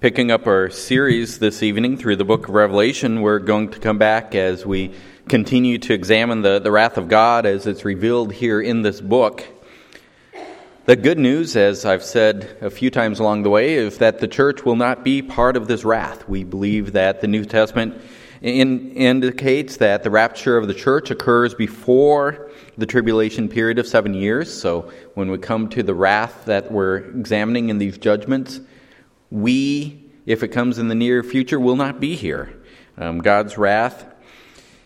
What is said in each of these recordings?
Picking up our series this evening through the book of Revelation, we're going to come back as we continue to examine the, the wrath of God as it's revealed here in this book. The good news, as I've said a few times along the way, is that the church will not be part of this wrath. We believe that the New Testament in, indicates that the rapture of the church occurs before the tribulation period of seven years. So when we come to the wrath that we're examining in these judgments, we, if it comes in the near future, will not be here. Um, God's wrath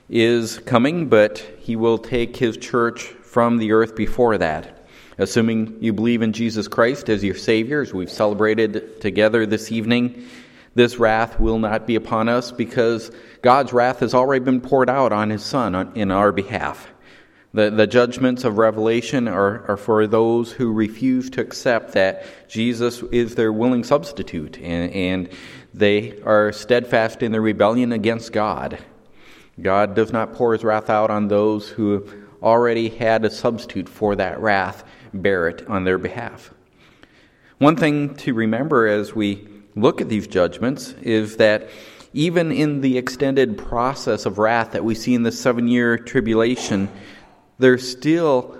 is coming, but He will take His church from the earth before that. Assuming you believe in Jesus Christ as your Savior, as we've celebrated together this evening, this wrath will not be upon us because God's wrath has already been poured out on His Son in our behalf. The, the judgments of Revelation are, are for those who refuse to accept that Jesus is their willing substitute and, and they are steadfast in their rebellion against God. God does not pour his wrath out on those who already had a substitute for that wrath bear it on their behalf. One thing to remember as we look at these judgments is that even in the extended process of wrath that we see in the seven year tribulation, there's still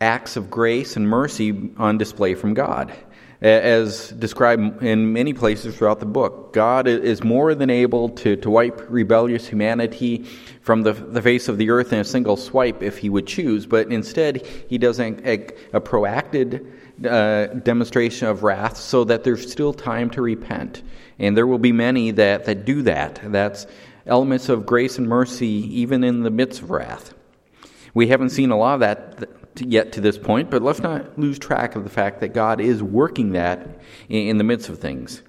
acts of grace and mercy on display from God. As described in many places throughout the book, God is more than able to, to wipe rebellious humanity from the, the face of the earth in a single swipe if he would choose, but instead, he does a, a, a proactive uh, demonstration of wrath so that there's still time to repent. And there will be many that, that do that. That's elements of grace and mercy even in the midst of wrath. We haven't seen a lot of that yet to this point, but let's not lose track of the fact that God is working that in the midst of things.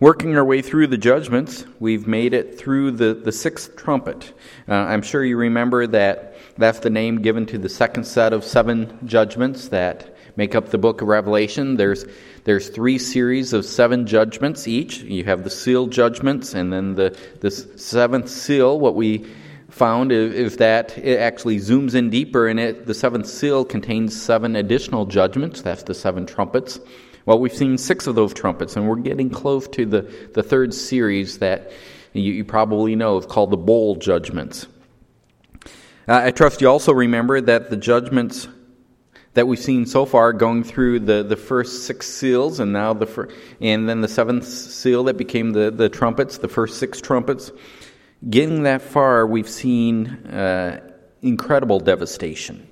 Working our way through the judgments, we've made it through the, the sixth trumpet. Uh, I'm sure you remember that that's the name given to the second set of seven judgments that make up the book of Revelation. There's, there's three series of seven judgments each. You have the seal judgments, and then the, the seventh seal, what we found is that it actually zooms in deeper and it the seventh seal contains seven additional judgments. That's the seven trumpets. Well we've seen six of those trumpets and we're getting close to the, the third series that you, you probably know is called the bowl judgments. Uh, i trust you also remember that the judgments that we've seen so far going through the, the first six seals and now the fir- and then the seventh seal that became the, the trumpets the first six trumpets Getting that far, we've seen uh, incredible devastation.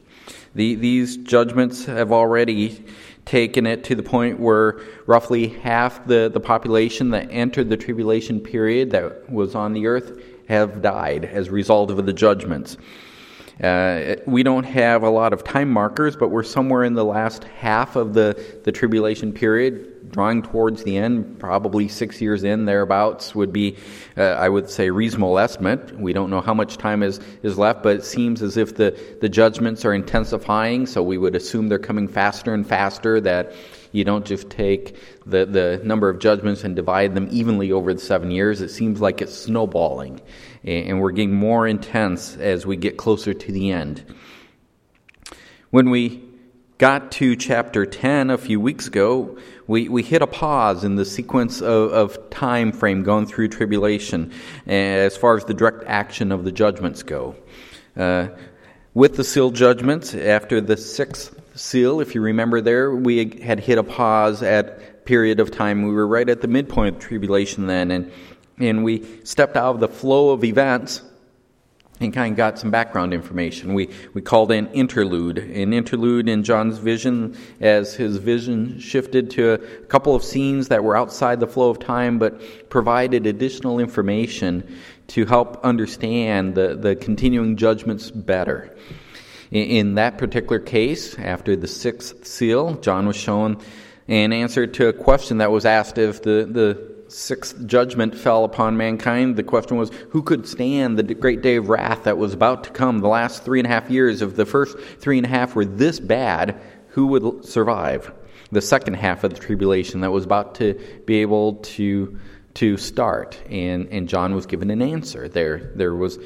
The, these judgments have already taken it to the point where roughly half the, the population that entered the tribulation period that was on the earth have died as a result of the judgments. Uh, we don't have a lot of time markers, but we're somewhere in the last half of the, the tribulation period drawing towards the end, probably six years in, thereabouts, would be, uh, I would say, reasonable estimate. We don't know how much time is, is left, but it seems as if the, the judgments are intensifying, so we would assume they're coming faster and faster, that you don't just take the, the number of judgments and divide them evenly over the seven years. It seems like it's snowballing, and we're getting more intense as we get closer to the end. When we got to chapter 10 a few weeks ago, we, we hit a pause in the sequence of, of time frame going through tribulation as far as the direct action of the judgments go. Uh, with the seal judgments, after the sixth seal, if you remember there, we had hit a pause at period of time. We were right at the midpoint of tribulation then, and, and we stepped out of the flow of events and kind of got some background information. We, we called an interlude, an interlude in John's vision as his vision shifted to a couple of scenes that were outside the flow of time but provided additional information to help understand the, the continuing judgments better. In, in that particular case, after the sixth seal, John was shown an answer to a question that was asked if the, the sixth judgment fell upon mankind, the question was who could stand the great day of wrath that was about to come? The last three and a half years, of the first three and a half were this bad, who would survive? The second half of the tribulation that was about to be able to to start, and and John was given an answer. There there was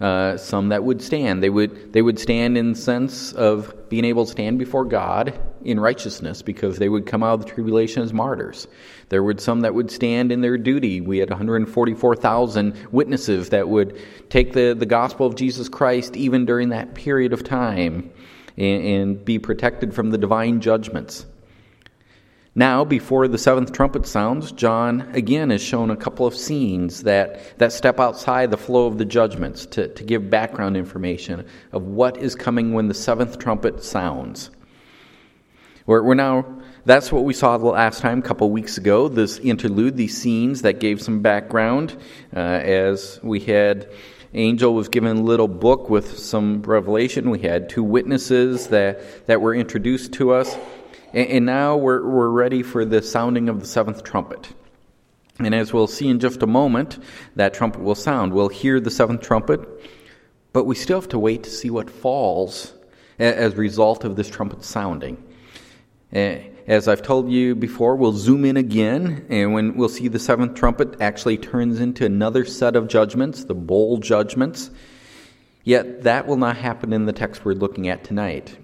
uh, some that would stand. They would, they would stand in the sense of being able to stand before God in righteousness because they would come out of the tribulation as martyrs. There were some that would stand in their duty. We had 144,000 witnesses that would take the, the gospel of Jesus Christ even during that period of time and, and be protected from the divine judgments. Now, before the seventh trumpet sounds, John again is shown a couple of scenes that, that step outside the flow of the judgments to, to give background information of what is coming when the seventh trumpet sounds. We're, we're now, that's what we saw the last time, a couple weeks ago, this interlude, these scenes that gave some background uh, as we had. Angel was given a little book with some revelation. We had two witnesses that, that were introduced to us. And, and now we're, we're ready for the sounding of the seventh trumpet. And as we'll see in just a moment, that trumpet will sound. We'll hear the seventh trumpet, but we still have to wait to see what falls as a result of this trumpet sounding. As I've told you before, we'll zoom in again, and when we'll see the seventh trumpet actually turns into another set of judgments, the bowl judgments. Yet that will not happen in the text we're looking at tonight.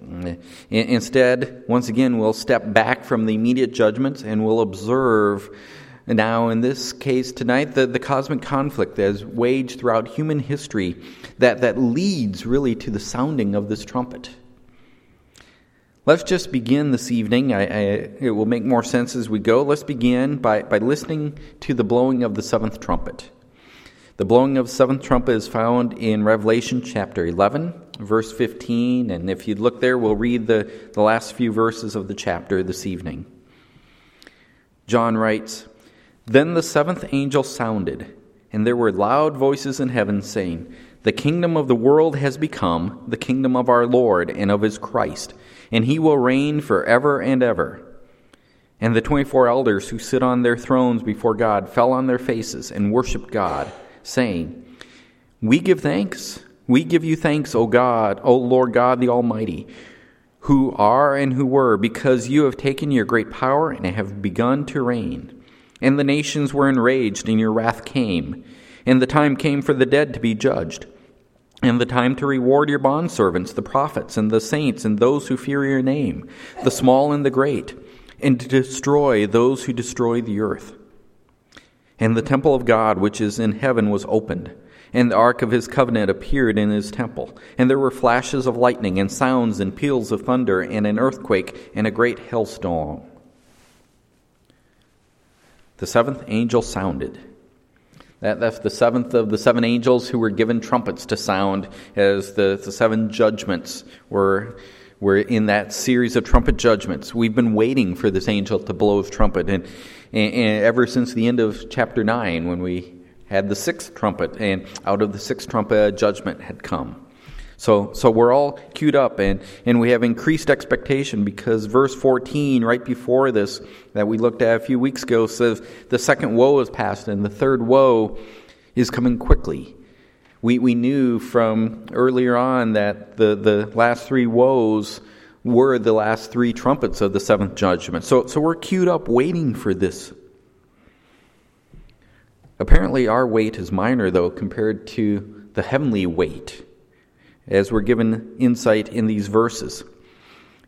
Instead, once again, we'll step back from the immediate judgments and we'll observe now, in this case tonight, the, the cosmic conflict that is waged throughout human history that, that leads really to the sounding of this trumpet. Let's just begin this evening. I, I, it will make more sense as we go. Let's begin by, by listening to the blowing of the seventh trumpet. The blowing of the seventh trumpet is found in Revelation chapter 11, verse 15. And if you look there, we'll read the, the last few verses of the chapter this evening. John writes Then the seventh angel sounded, and there were loud voices in heaven saying, The kingdom of the world has become the kingdom of our Lord and of his Christ, and he will reign forever and ever. And the twenty four elders who sit on their thrones before God fell on their faces and worshiped God saying, We give thanks. We give you thanks, O God, O Lord God the Almighty, who are and who were, because you have taken your great power and have begun to reign. And the nations were enraged, and your wrath came. And the time came for the dead to be judged, and the time to reward your bondservants, the prophets, and the saints, and those who fear your name, the small and the great, and to destroy those who destroy the earth. And the temple of God, which is in heaven, was opened, and the ark of his covenant appeared in his temple. And there were flashes of lightning, and sounds, and peals of thunder, and an earthquake, and a great hailstorm. The seventh angel sounded. That, that's the seventh of the seven angels who were given trumpets to sound as the, the seven judgments were we're in that series of trumpet judgments. We've been waiting for this angel to blow his trumpet, and, and, and, ever since the end of chapter 9, when we had the sixth trumpet, and out of the sixth trumpet, judgment had come. So, so we're all queued up, and, and we have increased expectation because verse 14, right before this, that we looked at a few weeks ago, says the second woe is past, and the third woe is coming quickly. We, we knew from earlier on that the, the last three woes were the last three trumpets of the seventh judgment. So, so we're queued up waiting for this. Apparently, our wait is minor, though, compared to the heavenly wait, as we're given insight in these verses.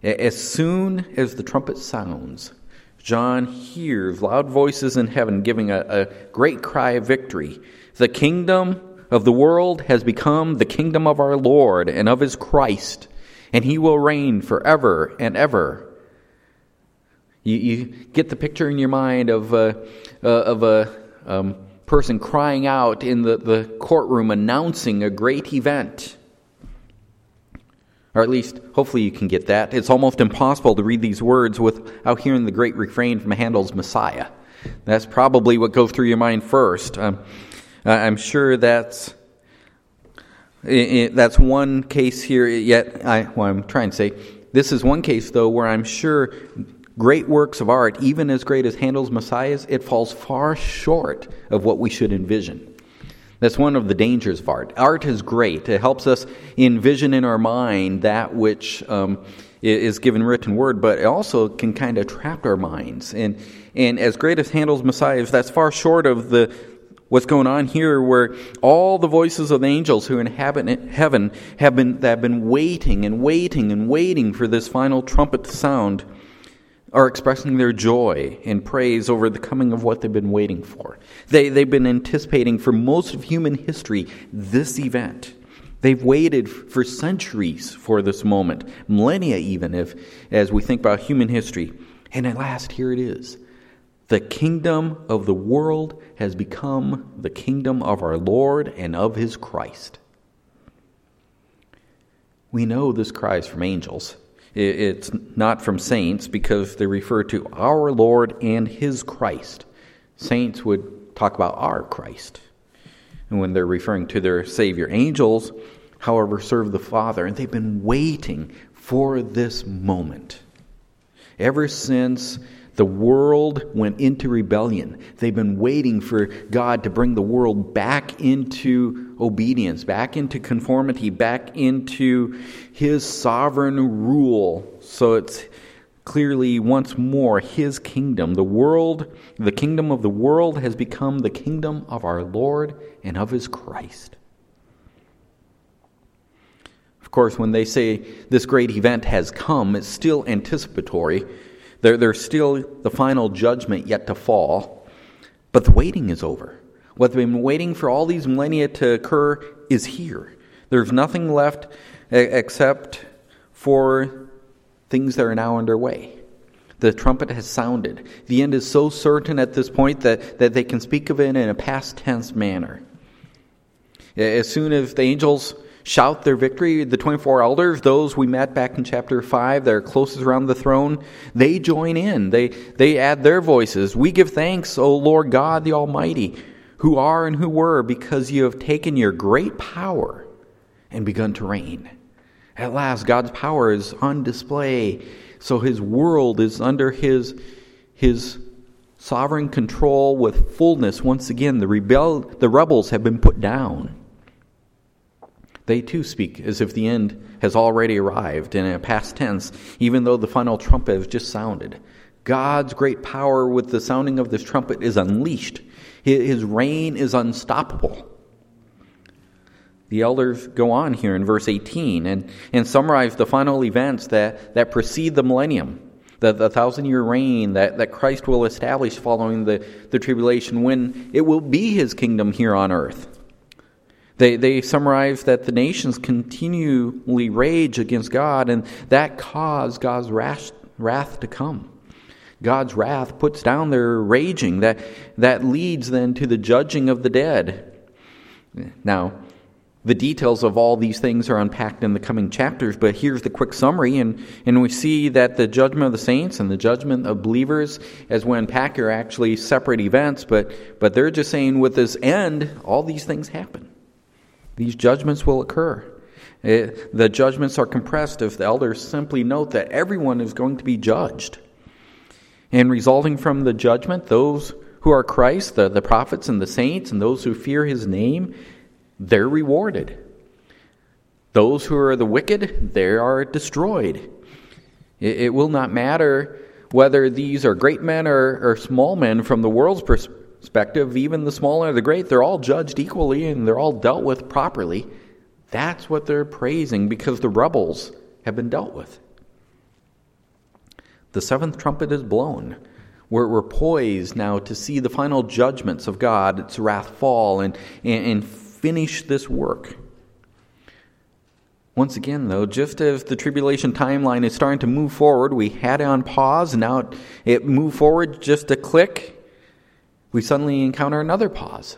As soon as the trumpet sounds, John hears loud voices in heaven giving a, a great cry of victory. The kingdom of the world has become the kingdom of our Lord and of his Christ, and he will reign forever and ever. You, you get the picture in your mind of, uh, uh, of a um, person crying out in the, the courtroom announcing a great event. Or at least, hopefully, you can get that. It's almost impossible to read these words without hearing the great refrain from Handel's Messiah. That's probably what goes through your mind first. Um, I'm sure that's that's one case here. Yet, I, well, I'm trying to say this is one case though where I'm sure great works of art, even as great as Handel's Messiahs, it falls far short of what we should envision. That's one of the dangers of art. Art is great. It helps us envision in our mind that which um, is given written word, but it also can kind of trap our minds. And, and as great as Handel's Messiah is, that's far short of the what's going on here where all the voices of the angels who inhabit heaven have been, that have been waiting and waiting and waiting for this final trumpet sound are expressing their joy and praise over the coming of what they've been waiting for. They, they've been anticipating for most of human history this event. They've waited for centuries for this moment, millennia even, if, as we think about human history. And at last, here it is. The kingdom of the world has become the kingdom of our Lord and of his Christ. We know this cry is from angels. It's not from saints because they refer to our Lord and his Christ. Saints would talk about our Christ. And when they're referring to their Savior, angels, however, serve the Father. And they've been waiting for this moment. Ever since the world went into rebellion. They've been waiting for God to bring the world back into obedience, back into conformity, back into His sovereign rule. So it's clearly once more His kingdom. The world, the kingdom of the world has become the kingdom of our Lord and of His Christ. Of course, when they say this great event has come, it's still anticipatory there, there's still the final judgment yet to fall, but the waiting is over. What they've been waiting for all these millennia to occur is here. There's nothing left except for things that are now underway. The trumpet has sounded. The end is so certain at this point that, that they can speak of it in a past tense manner. As soon as the angels shout their victory. The 24 elders, those we met back in chapter 5, that are closest around the throne, they join in. They, they add their voices. We give thanks, O Lord God the Almighty, who are and who were, because you have taken your great power and begun to reign. At last, God's power is on display. So his world is under his, his sovereign control with fullness. Once again, the, rebel, the rebels have been put down. They too speak as if the end has already arrived in a past tense, even though the final trumpet has just sounded. God's great power with the sounding of this trumpet is unleashed. His reign is unstoppable. The elders go on here in verse 18 and, and summarize the final events that, that precede the millennium, the, the thousand year reign that, that Christ will establish following the, the tribulation when it will be his kingdom here on earth. They, they summarize that the nations continually rage against God, and that caused God's wrath, wrath to come. God's wrath puts down their raging. That, that leads then to the judging of the dead. Now, the details of all these things are unpacked in the coming chapters, but here's the quick summary, and, and we see that the judgment of the saints and the judgment of believers, as we unpack, are actually separate events, but, but they're just saying with this end, all these things happen. These judgments will occur. It, eh, the judgments are compressed if the elders simply note that everyone is going to be judged. And resulting from the judgment, those who are Christ, the, the prophets and the saints, and those who fear his name, they're rewarded. Those who are the wicked, they are destroyed. It, it will not matter whether these are great men or, or small men from the world's perspective perspective, even the small or the great, they're all judged equally and they're all dealt with properly. That's what they're praising because the rebels have been dealt with. The seventh trumpet is blown. We're, we're poised now to see the final judgments of God, its wrath fall, and, and, and finish this work. Once again, though, just as the tribulation timeline is starting to move forward, we had it on pause, and now it moved forward just a click, we suddenly encounter another pause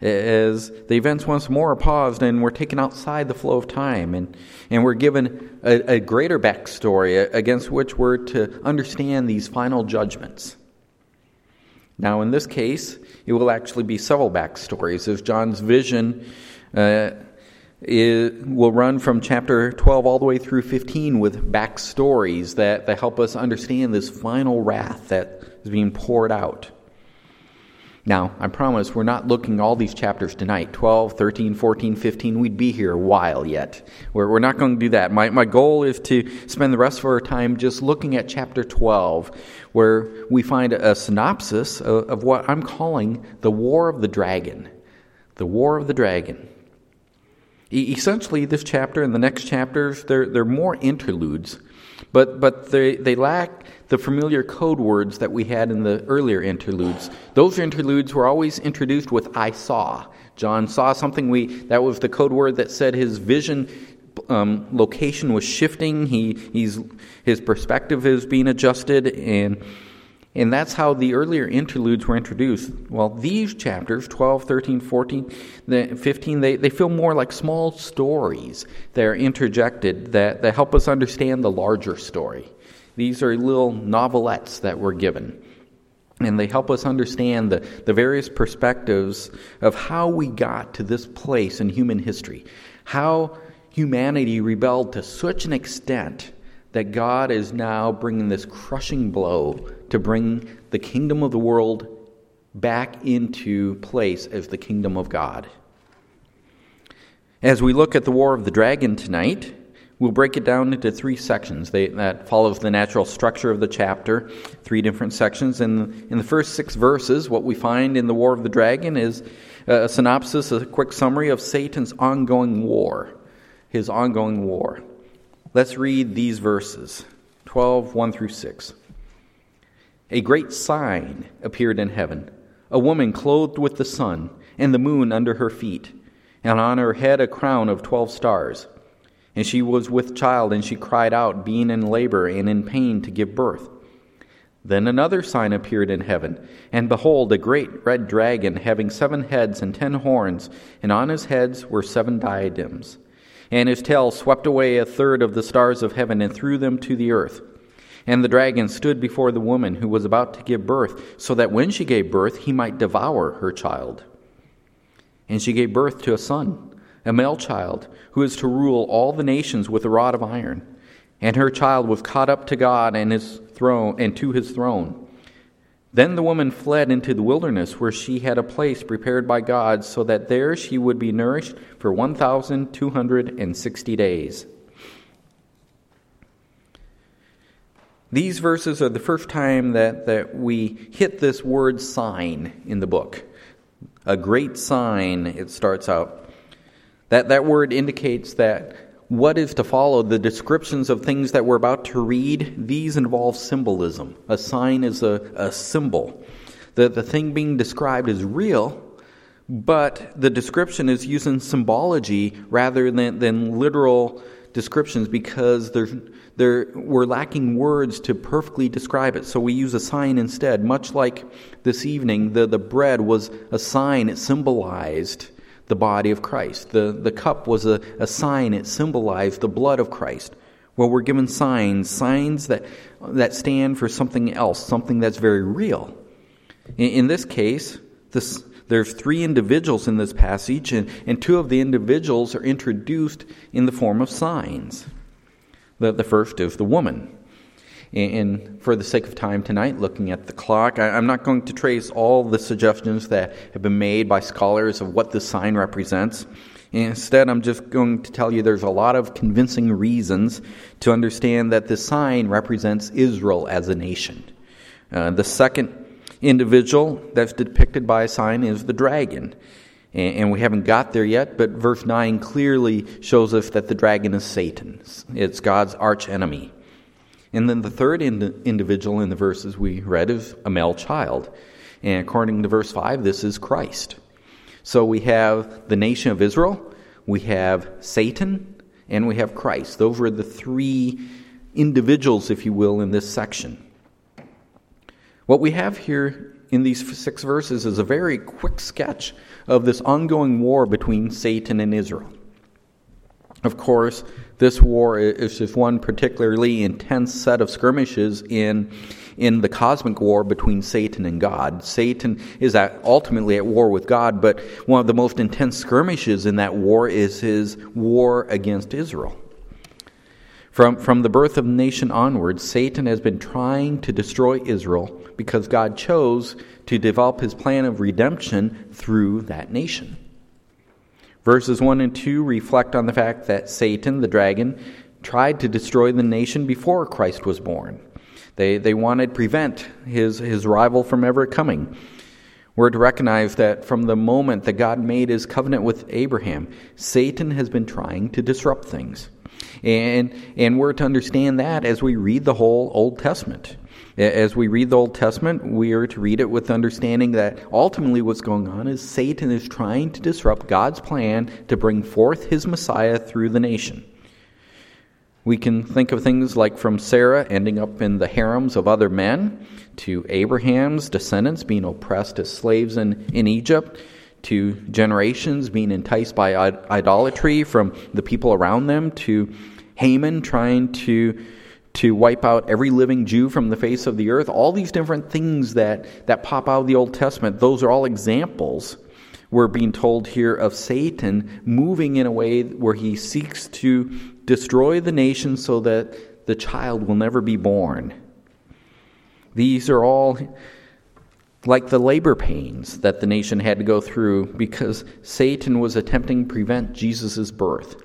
as the events once more are paused and we're taken outside the flow of time and, and we're given a, a greater backstory against which we're to understand these final judgments. Now, in this case, it will actually be several backstories as John's vision uh, will run from chapter 12 all the way through 15 with backstories that, that help us understand this final wrath that is being poured out. Now, I promise we're not looking all these chapters tonight 12, 13, 14, 15. We'd be here a while yet. We're, we're not going to do that. My, my goal is to spend the rest of our time just looking at chapter 12, where we find a, synopsis of, of what I'm calling the War of the Dragon. The War of the Dragon. E- essentially, this chapter and the next chapters, they're, they're more interludes, but, but they, they lack the familiar code words that we had in the earlier interludes. Those interludes were always introduced with I saw. John saw something we that was the code word that said his vision um, location was shifting. He he's his perspective is being adjusted and and that's how the earlier interludes were introduced. Well, these chapters, 12, 13, 14, 15, they, they feel more like small stories that are interjected that, that help us understand the larger story. These are little novelettes that we're given. And they help us understand the, the various perspectives of how we got to this place in human history. How humanity rebelled to such an extent that God is now bringing this crushing blow to bring the kingdom of the world back into place as the kingdom of God. As we look at the War of the Dragon tonight, We'll break it down into three sections. They, that follows the natural structure of the chapter, three different sections. And in the first six verses, what we find in the War of the Dragon is uh, a synopsis, a quick summary of Satan's ongoing war, his ongoing war. Let's read these verses 12, 1 through 6. A great sign appeared in heaven a woman clothed with the sun, and the moon under her feet, and on her head a crown of twelve stars. And she was with child, and she cried out, being in labor and in pain to give birth. Then another sign appeared in heaven, and behold, a great red dragon, having seven heads and ten horns, and on his heads were seven diadems. And his tail swept away a third of the stars of heaven and threw them to the earth. And the dragon stood before the woman who was about to give birth, so that when she gave birth, he might devour her child. And she gave birth to a son a male child, who is to rule all the nations with a rod of iron. And her child was caught up to God and his throne and to his throne. Then the woman fled into the wilderness, where she had a place prepared by God, so that there she would be nourished for 1,260 days. These verses are the first time that, that we hit this word sign in the book. A great sign, it starts out. That, that word indicates that what is to follow, the descriptions of things that we're about to read, these involve symbolism. A sign is a, a symbol. The, the thing being described is real, but the description is using symbology rather than, than literal descriptions because there's, there, we're lacking words to perfectly describe it. So we use a sign instead. Much like this evening, the, the bread was a sign, it symbolized the body of Christ. The, the cup was a, a sign, it symbolized the blood of Christ. Well, we're given signs, signs that, that stand for something else, something that's very real. In, in this case, this, there's three individuals in this passage, and, and two of the individuals are introduced in the form of signs. The, the first is the woman. And for the sake of time tonight, looking at the clock, I'm not going to trace all the suggestions that have been made by scholars of what this sign represents. Instead, I'm just going to tell you there's a lot of convincing reasons to understand that this sign represents Israel as a nation. Uh, the second individual that's depicted by a sign is the dragon. And we haven't got there yet, but verse 9 clearly shows us that the dragon is Satan. It's God's archenemy. And then the third ind- individual in the verses we read is a male child. And according to verse 5, this is Christ. So we have the nation of Israel, we have Satan, and we have Christ. Those are the three individuals, if you will, in this section. What we have here in these six verses is a very quick sketch of this ongoing war between Satan and Israel. Of course, this war is just one particularly intense set of skirmishes in, in the cosmic war between Satan and God. Satan is at, ultimately at war with God, but one of the most intense skirmishes in that war is his war against Israel. From, from the birth of the nation onward, Satan has been trying to destroy Israel because God chose to develop his plan of redemption through that nation. Verses 1 and 2 reflect on the fact that Satan, the dragon, tried to destroy the nation before Christ was born. They, they wanted to prevent his, his rival from ever coming. We're to recognize that from the moment that God made his covenant with Abraham, Satan has been trying to disrupt things. And, and we're to understand that as we read the whole Old Testament. As we read the Old Testament, we are to read it with understanding that ultimately what's going on is Satan is trying to disrupt God's plan to bring forth his Messiah through the nation. We can think of things like from Sarah ending up in the harems of other men, to Abraham's descendants being oppressed as slaves in, in Egypt, to generations being enticed by idolatry from the people around them, to Haman trying to to wipe out every living Jew from the face of the earth. All these different things that, that pop out of the Old Testament, those are all examples. We're being told here of Satan moving in a way where he seeks to destroy the nation so that the child will never be born. These are all like the labor pains that the nation had to go through because Satan was attempting to prevent Jesus' birth.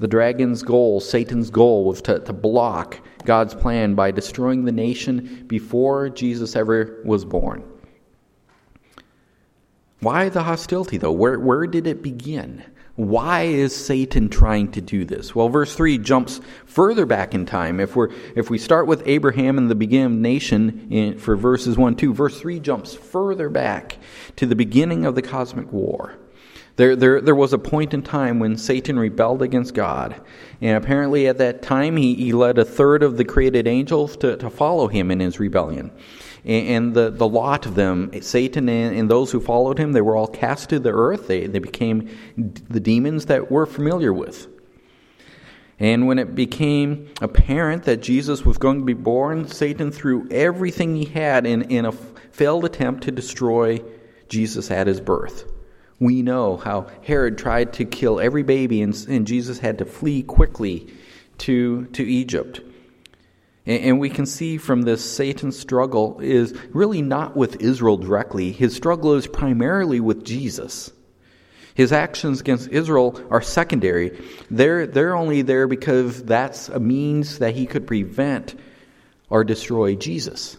The dragon's goal, Satan's goal, was to, to block God's plan by destroying the nation before Jesus ever was born. Why the hostility, though? Where, where did it begin? Why is Satan trying to do this? Well, verse 3 jumps further back in time. If, we're, if we start with Abraham and the beginning of nation in, for verses 1 2, verse 3 jumps further back to the beginning of the cosmic war. There, there, there was a point in time when Satan rebelled against God. And apparently, at that time, he, he led a third of the created angels to, to follow him in his rebellion. And the, the lot of them, Satan and, and those who followed him, they were all cast to the earth. They, they became the demons that we're familiar with. And when it became apparent that Jesus was going to be born, Satan threw everything he had in, in a failed attempt to destroy Jesus at his birth. We know how Herod tried to kill every baby, and, and Jesus had to flee quickly to, to Egypt. And we can see from this Satan's struggle is really not with Israel directly. His struggle is primarily with Jesus. His actions against Israel are secondary. They're, they're only there because that's a means that he could prevent or destroy Jesus.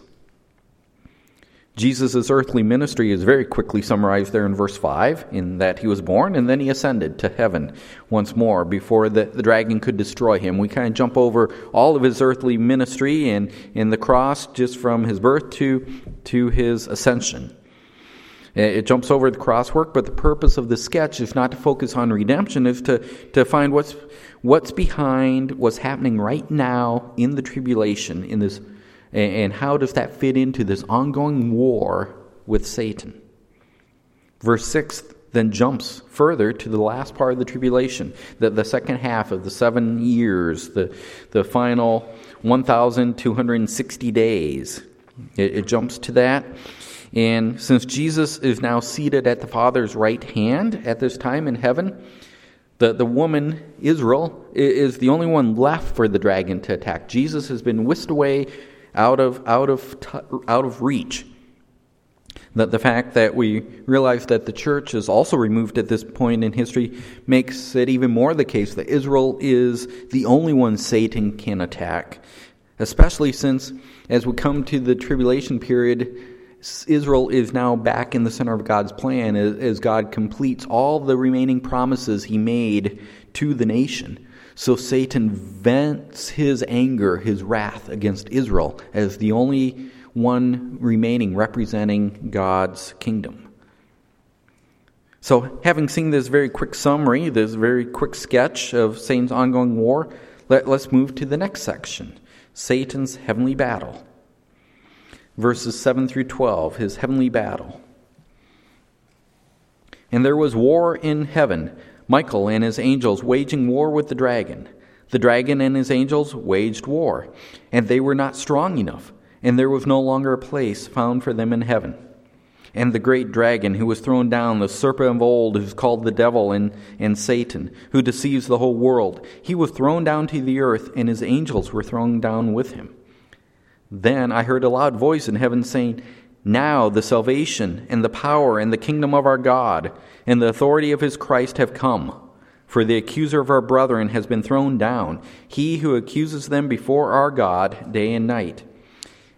Jesus' earthly ministry is very quickly summarized there in verse 5, in that he was born and then he ascended to heaven once more before the, the dragon could destroy him. We kind of jump over all of his earthly ministry and in the cross just from his birth to, to his ascension. It jumps over the crosswork, but the purpose of the sketch is not to focus on redemption, is to, to find what's, what's behind what's happening right now in the tribulation, in this and how does that fit into this ongoing war with Satan? Verse 6 then jumps further to the last part of the tribulation, the, the second half of the seven years, the, the final 1,260 days. It, it jumps to that. And since Jesus is now seated at the Father's right hand at this time in heaven, the, the woman, Israel, is the only one left for the dragon to attack. Jesus has been whisked away out of, out of, out of reach. That the fact that we realize that the church is also removed at this point in history makes it even more the case that Israel is the only one Satan can attack. Especially since, as we come to the tribulation period, Israel is now back in the center of God's plan as God completes all the remaining promises he made to the nation. So Satan vents his anger, his wrath against Israel as the only one remaining representing God's kingdom. So, having seen this very quick summary, this very quick sketch of Satan's ongoing war, let, us move to the next section Satan's heavenly battle. Verses 7 through 12, his heavenly battle. And there was war in heaven. Michael and his angels waging war with the dragon. The dragon and his angels waged war, and they were not strong enough, and there was no longer a place found for them in heaven. and the great dragon who was thrown down, the serpent of old, who's called the devil and, and Satan, who deceives the whole world. He was thrown down to the earth, and his angels were thrown down with him. Then I heard a loud voice in heaven saying, Now the salvation and the power and the kingdom of our God and the authority of his Christ have come. For the accuser of our brethren has been thrown down, he who accuses them before our God day and night.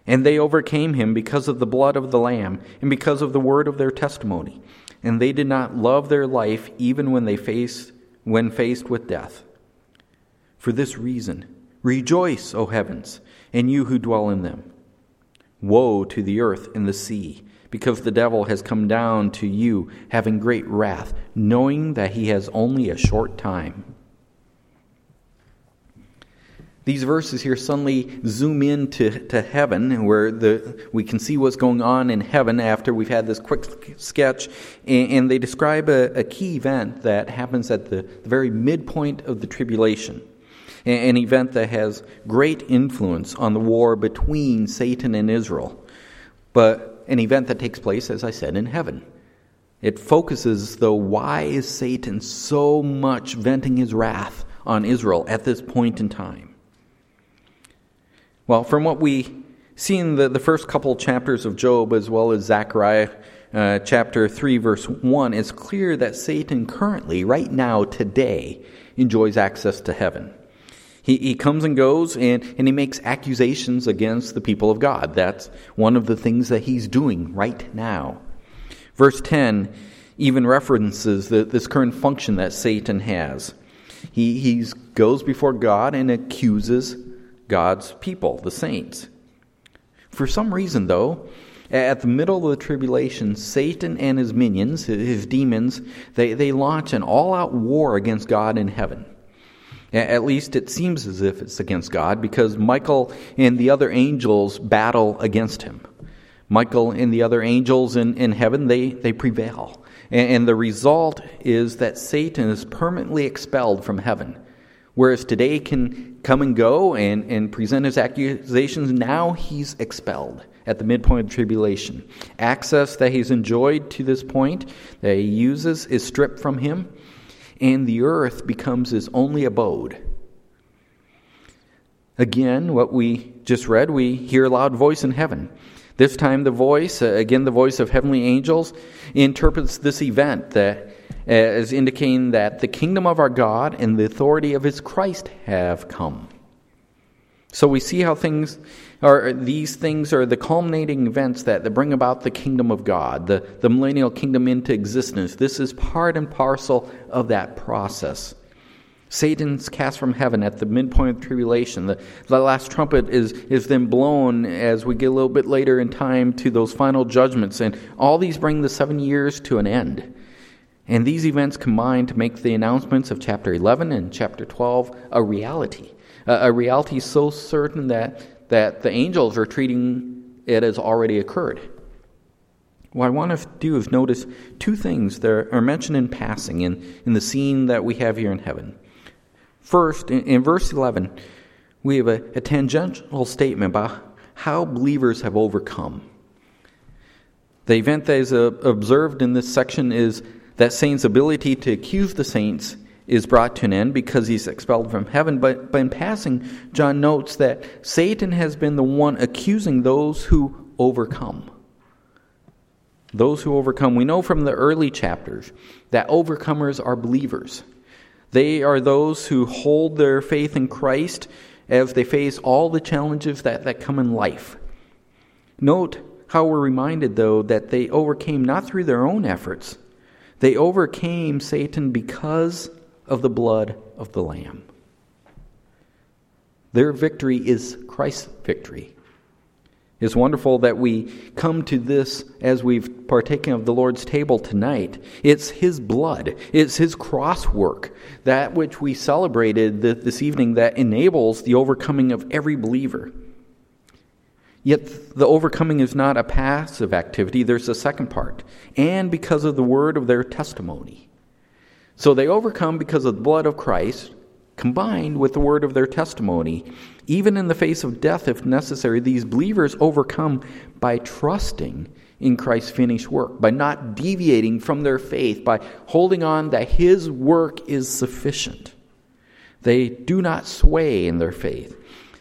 And they overcame him because of the blood of the Lamb and because of the word of their testimony. And they did not love their life even when they faced when faced with death. For this reason, rejoice, O heavens, and you who dwell in them. Woe to the earth and the sea, because the devil has come down to you having great wrath, knowing that he has only a short time. These verses here suddenly zoom in to, to heaven, where the, we can see what's going on in heaven after we've had this quick sketch. And, and they describe a, a, key event that happens at the, the very midpoint of the tribulation. An event that has great influence on the war between Satan and Israel, but an event that takes place, as I said, in heaven. It focuses, though, why is Satan so much venting his wrath on Israel at this point in time? Well, from what we see in the, the first couple chapters of Job, as well as Zechariah uh, chapter 3, verse 1, it's clear that Satan currently, right now, today, enjoys access to heaven. He, he comes and goes and, and he makes accusations against the people of God. That's one of the things that he's doing right now. Verse 10 even references the, this current function that Satan has. He he's, goes before God and accuses God's people, the saints. For some reason, though, at the middle of the tribulation, Satan and his minions, his demons, they, they launch an all out war against God in heaven. At least it seems as if it's against God because Michael and the other angels battle against him. Michael and the other angels in, in heaven, they, they prevail. And, and the result is that Satan is permanently expelled from heaven. Whereas today can come and go and, and present his accusations, now he's expelled at the midpoint of tribulation. Access that he's enjoyed to this point, that he uses, is stripped from him, and the earth becomes his only abode. Again, what we just read, we hear a loud voice in heaven. This time, the voice, uh, again, the voice of heavenly angels, interprets this event that as indicating that the kingdom of our God and the authority of his Christ have come. So we see how things are, these things are the culminating events that, that bring about the kingdom of God, the, the millennial kingdom into existence. This is part and parcel of that process. Satan's cast from heaven at the midpoint of the tribulation. The, the last trumpet is, is then blown as we get a little bit later in time to those final judgments. And all these bring the seven years to an end. And these events combine to make the announcements of chapter 11 and chapter 12 a reality. A, a reality so certain that, that the angels are treating it as already occurred. What I want to do is notice two things that are mentioned in passing in, in the scene that we have here in heaven. First, in, in verse 11, we have a, a tangential statement about how believers have overcome. The event that is uh, observed in this section is that Satan's ability to accuse the saints is brought to an end because he's expelled from heaven. But, but in passing, John notes that Satan has been the one accusing those who overcome. Those who overcome. We know from the early chapters that overcomers are believers. They are those who hold their faith in Christ as they face all the challenges that, that come in life. Note how we're reminded, though, that they overcame not through their own efforts they overcame Satan because of the blood of the Lamb. Their victory is Christ's victory. It's wonderful that we come to this as we've partaken of the Lord's table tonight. It's His blood, it's His cross work, that which we celebrated this evening that enables the overcoming of every believer. Yet the overcoming is not a passive activity, there's a second part. And because of the word of their testimony. So they overcome because of the blood of Christ, combined with the word of their testimony. Even in the face of death, if necessary, these believers overcome by trusting in Christ's finished work, by not deviating from their faith, by holding on that His work is sufficient. They do not sway in their faith.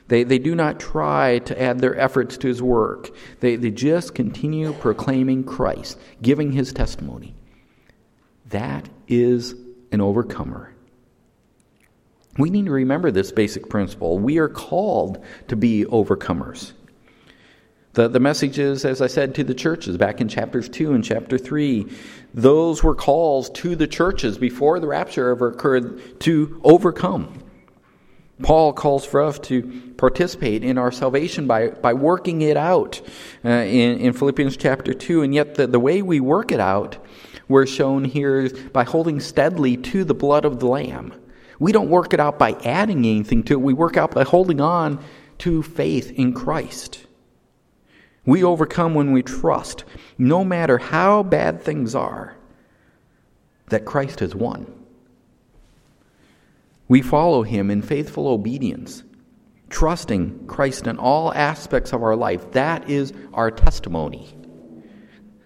They, they do not try to add their efforts to His work. They, they just continue proclaiming Christ, giving His testimony. That is an overcomer. We need to remember this basic principle. We are called to be overcomers. The, the messages, as I said, to the churches back in chapters 2 and chapter 3, those were calls to the churches before the rapture ever occurred to overcome. Paul calls for us to participate in our salvation by, by working it out uh, in, in Philippians chapter 2. And yet, the, the way we work it out, we're shown here by holding steadily to the blood of the Lamb. We don't work it out by adding anything to it, we work out by holding on to faith in Christ. We overcome when we trust, no matter how bad things are, that Christ has won. We follow him in faithful obedience, trusting Christ in all aspects of our life. That is our testimony.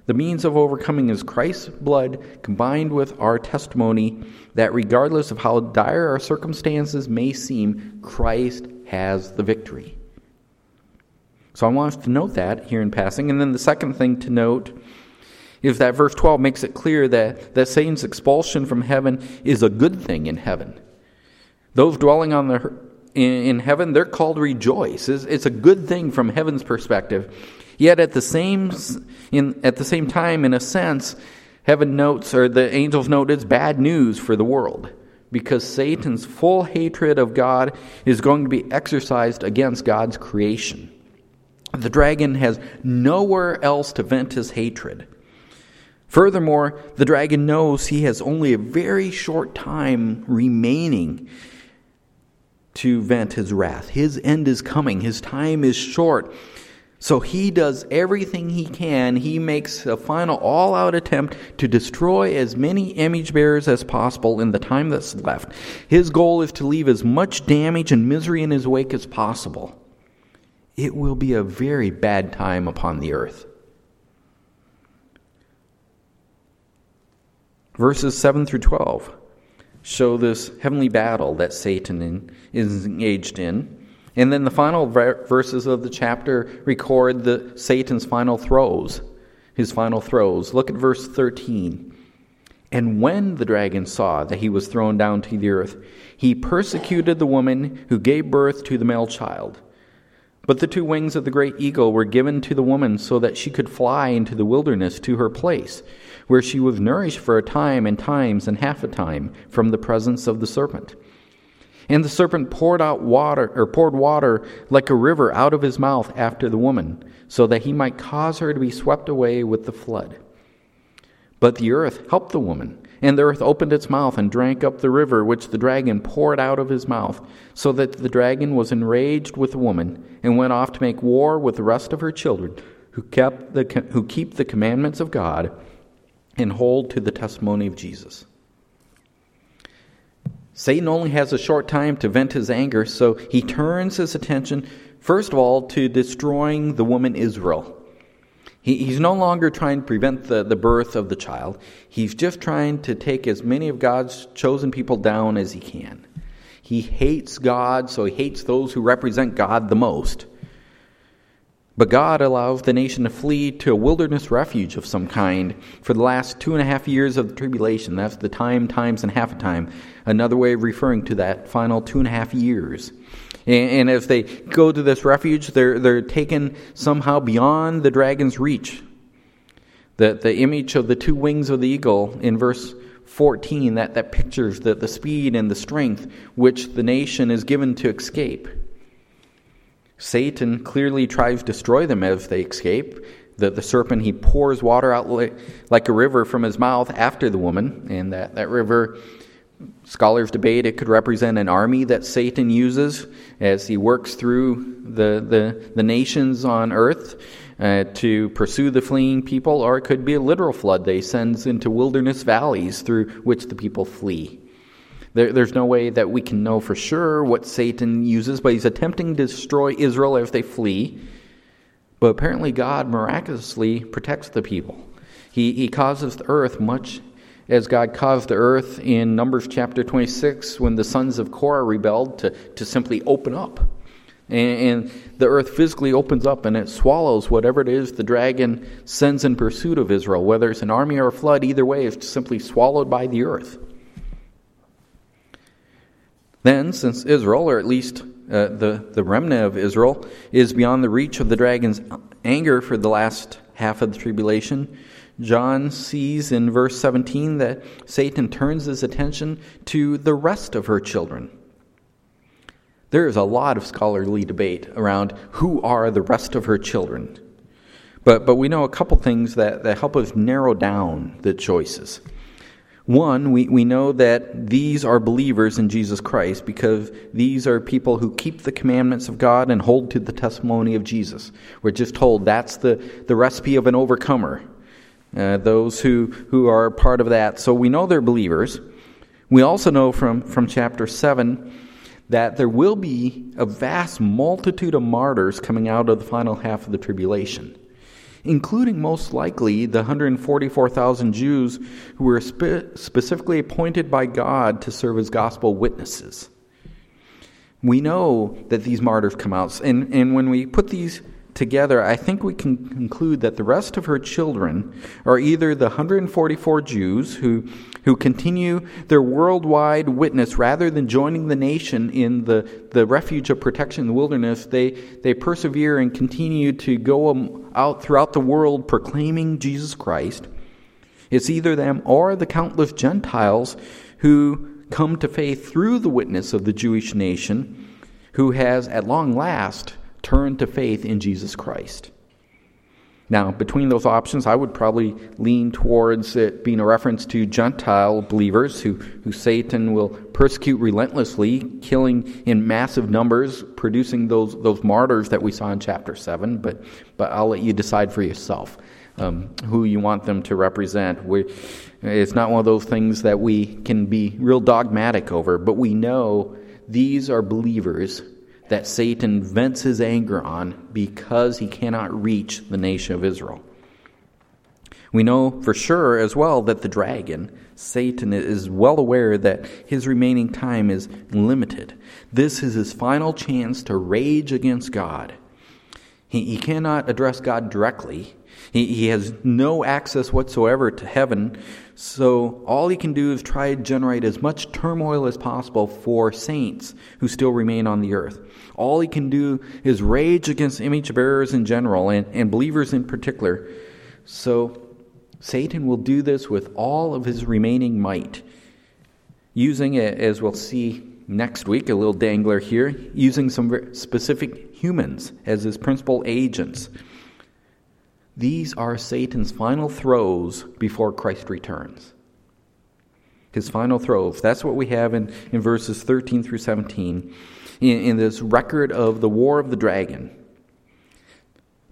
The means of overcoming is Christ's blood combined with our testimony that regardless of how dire our circumstances may seem, Christ has the victory. So I want us to note that here in passing. And then the second thing to note is that verse 12 makes it clear that, that Satan's expulsion from heaven is a good thing in heaven. Those dwelling on the, in, heaven, they're called rejoice. It's, it's a good thing from heaven's perspective. Yet at the same in at the same time, in a sense, heaven notes or the angels note it's bad news for the world because Satan's full hatred of God is going to be exercised against God's creation. The dragon has nowhere else to vent his hatred. Furthermore, the dragon knows he has only a very short time remaining to vent his wrath. His end is coming, his time is short. So he does everything he can. He makes a final all out attempt to destroy as many image bearers as possible in the time that's left. His goal is to leave as much damage and misery in his wake as possible it will be a very bad time upon the earth. Verses 7 through 12 show this heavenly battle that Satan is engaged in. And then the final verses of the chapter record the Satan's final throes, his final throes. Look at verse 13. And when the dragon saw that he was thrown down to the earth, he persecuted the woman who gave birth to the male child. But the two wings of the great eagle were given to the woman so that she could fly into the wilderness to her place, where she was nourished for a time and times and half a time from the presence of the serpent. And the serpent poured out water or poured water like a river out of his mouth after the woman, so that he might cause her to be swept away with the flood. But the earth helped the woman and the earth opened its mouth and drank up the river which the dragon poured out of his mouth, so that the dragon was enraged with the woman, and went off to make war with the rest of her children, who, kept the, who keep the commandments of God and hold to the testimony of Jesus. Satan only has a short time to vent his anger, so he turns his attention, first of all, to destroying the woman Israel. He, he's no longer trying to prevent the, the birth of the child. He's just trying to take as many of God's chosen people down as he can. He hates God, so he hates those who represent God the most. But God allows the nation to flee to a wilderness refuge of some kind for the last two and a half years of the tribulation. That's the time, times, and half a time. Another way of referring to that final two and a half years. And, and as they go to this refuge, they're, they're taken somehow beyond the dragon's reach. The, the image of the two wings of the eagle in verse 14, that, that pictures the, the speed and the strength which the nation is given to escape. Satan clearly tries to destroy them as they escape. The, the serpent, he pours water out like, like a river from his mouth after the woman, and that, that river Scholars debate it could represent an army that Satan uses as he works through the, the, the nations on earth uh, to pursue the fleeing people, or it could be a literal flood he sends into wilderness valleys through which the people flee. There, there's no way that we can know for sure what Satan uses, but he's attempting to destroy Israel as they flee. But apparently, God miraculously protects the people. He, he causes the earth much as God caused the earth in Numbers chapter 26 when the sons of Korah rebelled to, to simply open up. And, and the earth physically opens up and it swallows whatever it is the dragon sends in pursuit of Israel. Whether it's an army or a flood, either way, it's simply swallowed by the earth. Then, since Israel, or at least uh, the, the remnant of Israel, is beyond the reach of the dragon's anger for the last half of the tribulation, John sees in verse 17 that Satan turns his attention to the rest of her children. There is a lot of scholarly debate around who are the rest of her children. But, but we know a couple things that, that help us narrow down the choices. One, we, we know that these are believers in Jesus Christ because these are people who keep the commandments of God and hold to the testimony of Jesus. We're just told that's the, the recipe of an overcomer. Uh, those who, who are part of that. So we know they're believers. We also know from, from chapter 7 that there will be a vast multitude of martyrs coming out of the final half of the tribulation including most likely the 144,000 Jews who were spe- specifically appointed by God to serve as gospel witnesses. We know that these martyrs come out, and, and when we put these together, I think we can conclude that the rest of her children are either the 144 Jews who, who continue their worldwide witness rather than joining the nation in the, the refuge of protection in the wilderness. They, they persevere and continue to go out throughout the world proclaiming Jesus Christ. It's either them or the countless Gentiles who come to faith through the witness of the Jewish nation, who has at long last turn to faith in Jesus Christ. Now, between those options, I would probably lean towards it being a reference to Gentile believers who, who Satan will persecute relentlessly, killing in massive numbers, producing those, those martyrs that we saw in chapter 7. But, but I'll let you decide for yourself um, who you want them to represent. We, it's not one of those things that we can be real dogmatic over, but we know these are believers that Satan vents his anger on because he cannot reach the nation of Israel. We know for sure as well that the dragon, Satan, is well aware that his remaining time is limited. This is his final chance to rage against God. He, he cannot address God directly. He, he has no access whatsoever to heaven. So all he can do is try to generate as much turmoil as possible for saints who still remain on the earth. All he can do is rage against image bearers in general and, and believers in particular. So Satan will do this with all of his remaining might, using it, as we'll see next week, a little dangler here, using some specific humans as his principal agents. These are Satan's final throes before Christ returns. His final throes. That's what we have in, in verses 13 through 17 in, in this record of the war of the dragon.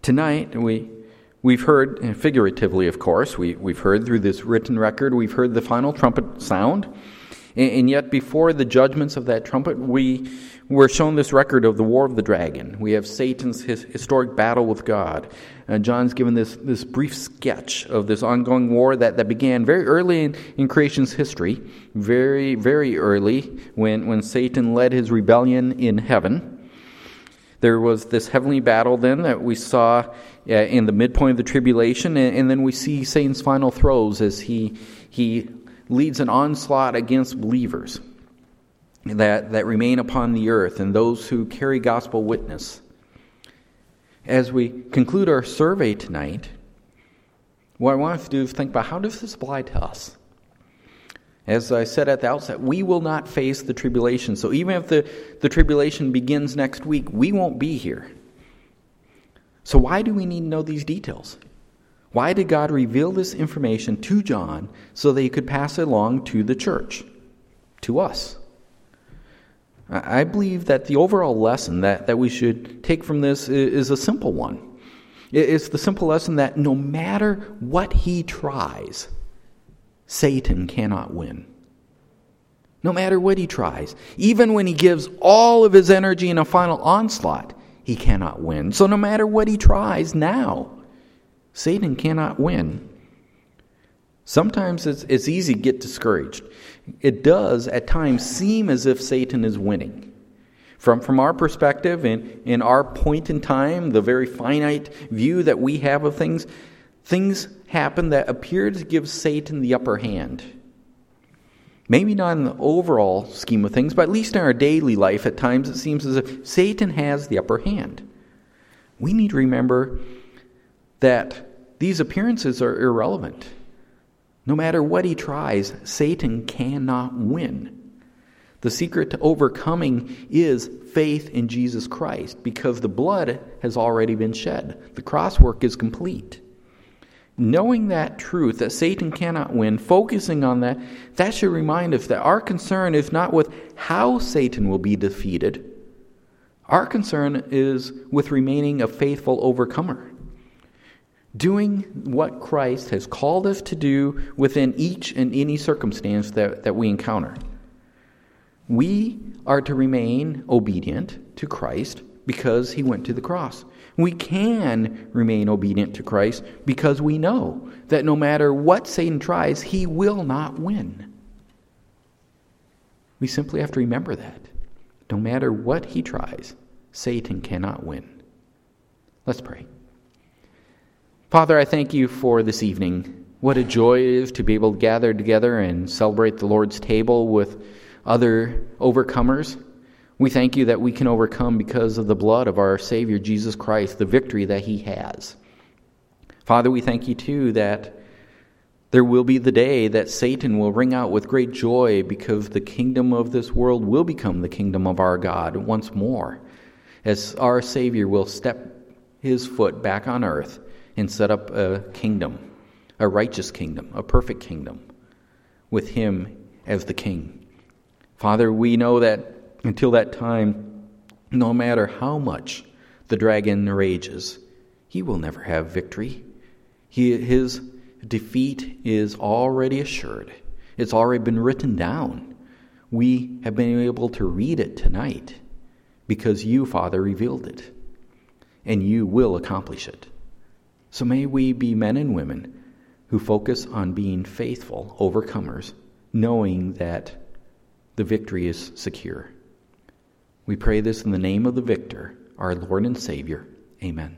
Tonight, we, we've heard, figuratively, of course, we, we've heard through this written record, we've heard the final trumpet sound. And, yet, before the judgments of that trumpet, we were shown this record of the war of the dragon. We have Satan's his, historic battle with God. Uh, John's given this, this brief sketch of this ongoing war that, that began very early in, in creation's history, very, very early, when, when Satan led his rebellion in heaven. There was this heavenly battle then that we saw uh, in the midpoint of the tribulation, and, and then we see Satan's final throes as he, he leads an onslaught against believers that, that remain upon the earth and those who carry gospel witness. As we conclude our survey tonight, what I want us to do is think about how does this apply to us? As I said at the outset, we will not face the tribulation. So even if the, the tribulation begins next week, we won't be here. So why do we need to know these details? Why did God reveal this information to John so that he could pass it along to the church, to us? I believe that the overall lesson that, that we should take from this is a simple one. It's the simple lesson that no matter what he tries, Satan cannot win. No matter what he tries, even when he gives all of his energy in a final onslaught, he cannot win. So, no matter what he tries now, Satan cannot win. Sometimes it's, it's easy to get discouraged. It does at times seem as if Satan is winning. From, from our perspective and in our point in time, the very finite view that we have of things, things happen that appear to give Satan the upper hand. Maybe not in the overall scheme of things, but at least in our daily life, at times it seems as if Satan has the upper hand. We need to remember that these appearances are irrelevant. No matter what he tries, Satan cannot win. The secret to overcoming is faith in Jesus Christ because the blood has already been shed. The cross work is complete. Knowing that truth, that Satan cannot win, focusing on that, that should remind us that our concern is not with how Satan will be defeated. Our concern is with remaining a faithful overcomer. Doing what Christ has called us to do within each and any circumstance that, that we encounter. We are to remain obedient to Christ because he went to the cross. We can remain obedient to Christ because we know that no matter what Satan tries, he will not win. We simply have to remember that. No matter what he tries, Satan cannot win. Let's pray. Father, I thank you for this evening. What a joy it is to be able to gather together and celebrate the Lord's table with other overcomers we thank you that we can overcome because of the blood of our Savior Jesus Christ, the victory that He has. Father, we thank you too that there will be the day that Satan will ring out with great joy because the kingdom of this world will become the kingdom of our God once more, as our Savior will step his foot back on earth and set up a kingdom, a righteous kingdom, a perfect kingdom, with Him as the King. Father, we know that until that time, no matter how much the dragon rages, he will never have victory. He, his defeat is already assured, it's already been written down. We have been able to read it tonight because you, Father, revealed it, and you will accomplish it. So may we be men and women who focus on being faithful overcomers, knowing that the victory is secure. We pray this in the name of the victor, our Lord and Savior. Amen.